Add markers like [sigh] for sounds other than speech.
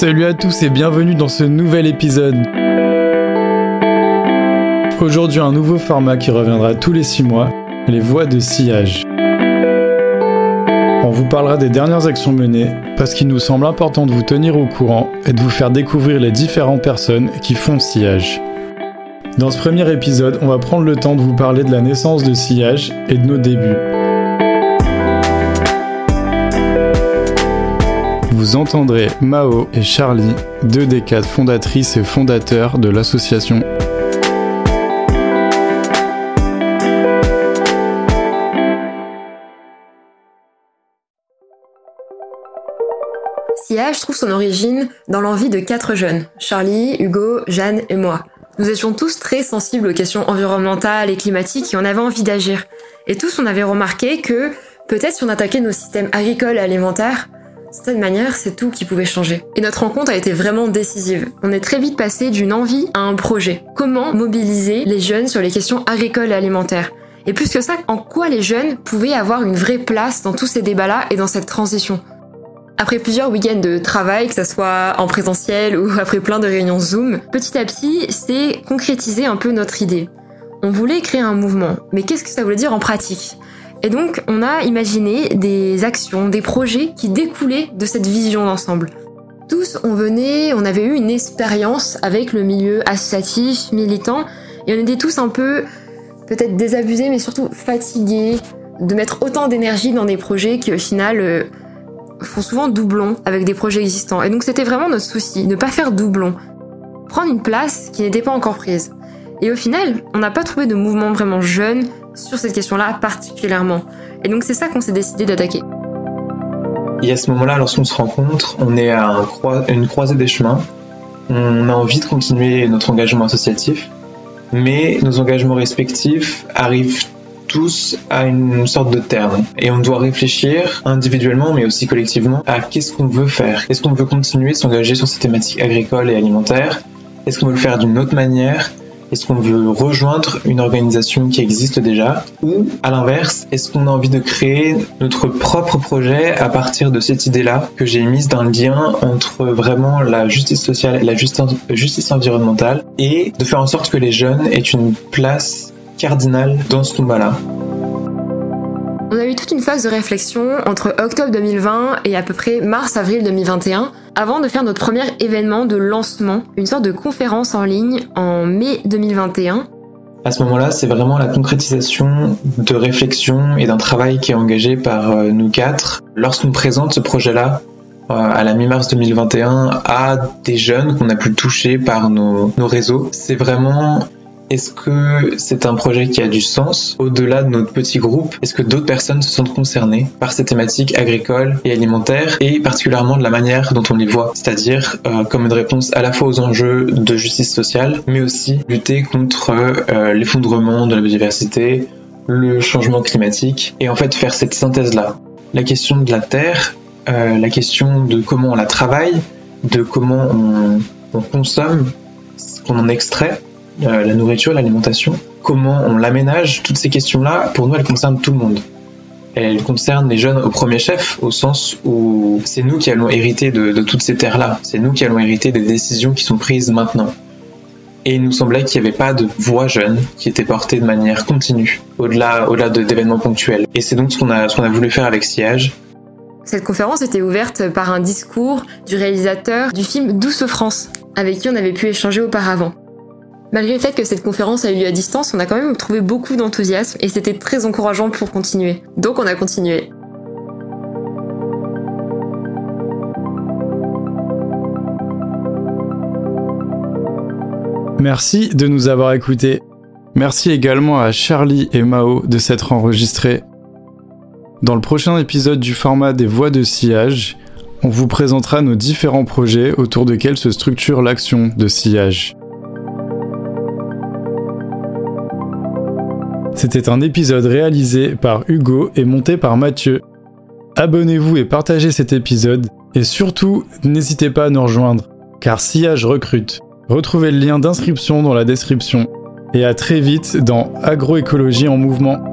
Salut à tous et bienvenue dans ce nouvel épisode. Aujourd'hui un nouveau format qui reviendra tous les 6 mois, les voies de sillage. On vous parlera des dernières actions menées parce qu'il nous semble important de vous tenir au courant et de vous faire découvrir les différentes personnes qui font sillage. Dans ce premier épisode, on va prendre le temps de vous parler de la naissance de sillage et de nos débuts. Vous entendrez Mao et Charlie, deux des quatre fondatrices et fondateurs de l'association Sillage trouve son origine dans l'envie de quatre jeunes, Charlie, Hugo, Jeanne et moi. Nous étions tous très sensibles aux questions environnementales et climatiques et on avait envie d'agir. Et tous on avait remarqué que peut-être si on attaquait nos systèmes agricoles et alimentaires, cette manière, c'est tout qui pouvait changer. Et notre rencontre a été vraiment décisive. On est très vite passé d'une envie à un projet. Comment mobiliser les jeunes sur les questions agricoles et alimentaires? Et plus que ça, en quoi les jeunes pouvaient avoir une vraie place dans tous ces débats-là et dans cette transition? Après plusieurs week-ends de travail, que ce soit en présentiel ou [laughs] après plein de réunions Zoom, petit à petit, c'est concrétiser un peu notre idée. On voulait créer un mouvement, mais qu'est-ce que ça voulait dire en pratique? Et donc, on a imaginé des actions, des projets qui découlaient de cette vision d'ensemble. Tous, on venait, on avait eu une expérience avec le milieu associatif, militant, et on était tous un peu, peut-être désabusés, mais surtout fatigués de mettre autant d'énergie dans des projets qui, au final, euh, font souvent doublon avec des projets existants. Et donc c'était vraiment notre souci, ne pas faire doublon. Prendre une place qui n'était pas encore prise. Et au final, on n'a pas trouvé de mouvement vraiment jeune sur cette question-là particulièrement. Et donc c'est ça qu'on s'est décidé d'attaquer. Et à ce moment-là, lorsqu'on se rencontre, on est à une croisée des chemins. On a envie de continuer notre engagement associatif, mais nos engagements respectifs arrivent tous à une sorte de terme. Et on doit réfléchir individuellement, mais aussi collectivement, à qu'est-ce qu'on veut faire. Est-ce qu'on veut continuer s'engager sur ces thématiques agricoles et alimentaires? Est-ce qu'on veut le faire d'une autre manière? Est-ce qu'on veut rejoindre une organisation qui existe déjà Ou, à l'inverse, est-ce qu'on a envie de créer notre propre projet à partir de cette idée-là que j'ai mise d'un lien entre vraiment la justice sociale et la justice environnementale et de faire en sorte que les jeunes aient une place cardinal dans ce combat-là? On a eu toute une phase de réflexion entre octobre 2020 et à peu près mars-avril 2021 avant de faire notre premier événement de lancement, une sorte de conférence en ligne en mai 2021. À ce moment-là, c'est vraiment la concrétisation de réflexion et d'un travail qui est engagé par euh, nous quatre. Lorsqu'on présente ce projet-là euh, à la mi-mars 2021 à des jeunes qu'on a pu toucher par nos, nos réseaux, c'est vraiment est-ce que c'est un projet qui a du sens au-delà de notre petit groupe? Est-ce que d'autres personnes se sentent concernées par ces thématiques agricoles et alimentaires et particulièrement de la manière dont on les voit? C'est-à-dire euh, comme une réponse à la fois aux enjeux de justice sociale, mais aussi lutter contre euh, l'effondrement de la biodiversité, le changement climatique et en fait faire cette synthèse-là. La question de la terre, euh, la question de comment on la travaille, de comment on, on consomme ce qu'on en extrait, euh, la nourriture, l'alimentation, comment on l'aménage, toutes ces questions-là, pour nous, elles concernent tout le monde. Elles concernent les jeunes au premier chef, au sens où c'est nous qui allons hériter de, toutes ces terres-là, c'est nous qui allons hériter des décisions qui sont prises maintenant. Et il nous semblait qu'il n'y avait pas de voix jeune qui était portée de manière continue, au-delà, au-delà d'événements ponctuels. Et c'est donc ce qu'on a, a voulu faire avec Siège. Cette conférence était ouverte par un discours du réalisateur du film Douce France, avec qui on avait pu échanger auparavant. Malgré le fait que cette conférence a eu lieu à distance, on a quand même trouvé beaucoup d'enthousiasme et c'était très encourageant pour continuer. Donc on a continué. Merci de nous avoir écoutés. Merci également à Charlie et Mao de s'être enregistrés. Dans le prochain épisode du format des voix de sillage, on vous présentera nos différents projets autour desquels se structure l'action de sillage. C'était un épisode réalisé par Hugo et monté par Mathieu. Abonnez-vous et partagez cet épisode, et surtout, n'hésitez pas à nous rejoindre, car Sillage recrute. Retrouvez le lien d'inscription dans la description. Et à très vite dans Agroécologie en mouvement.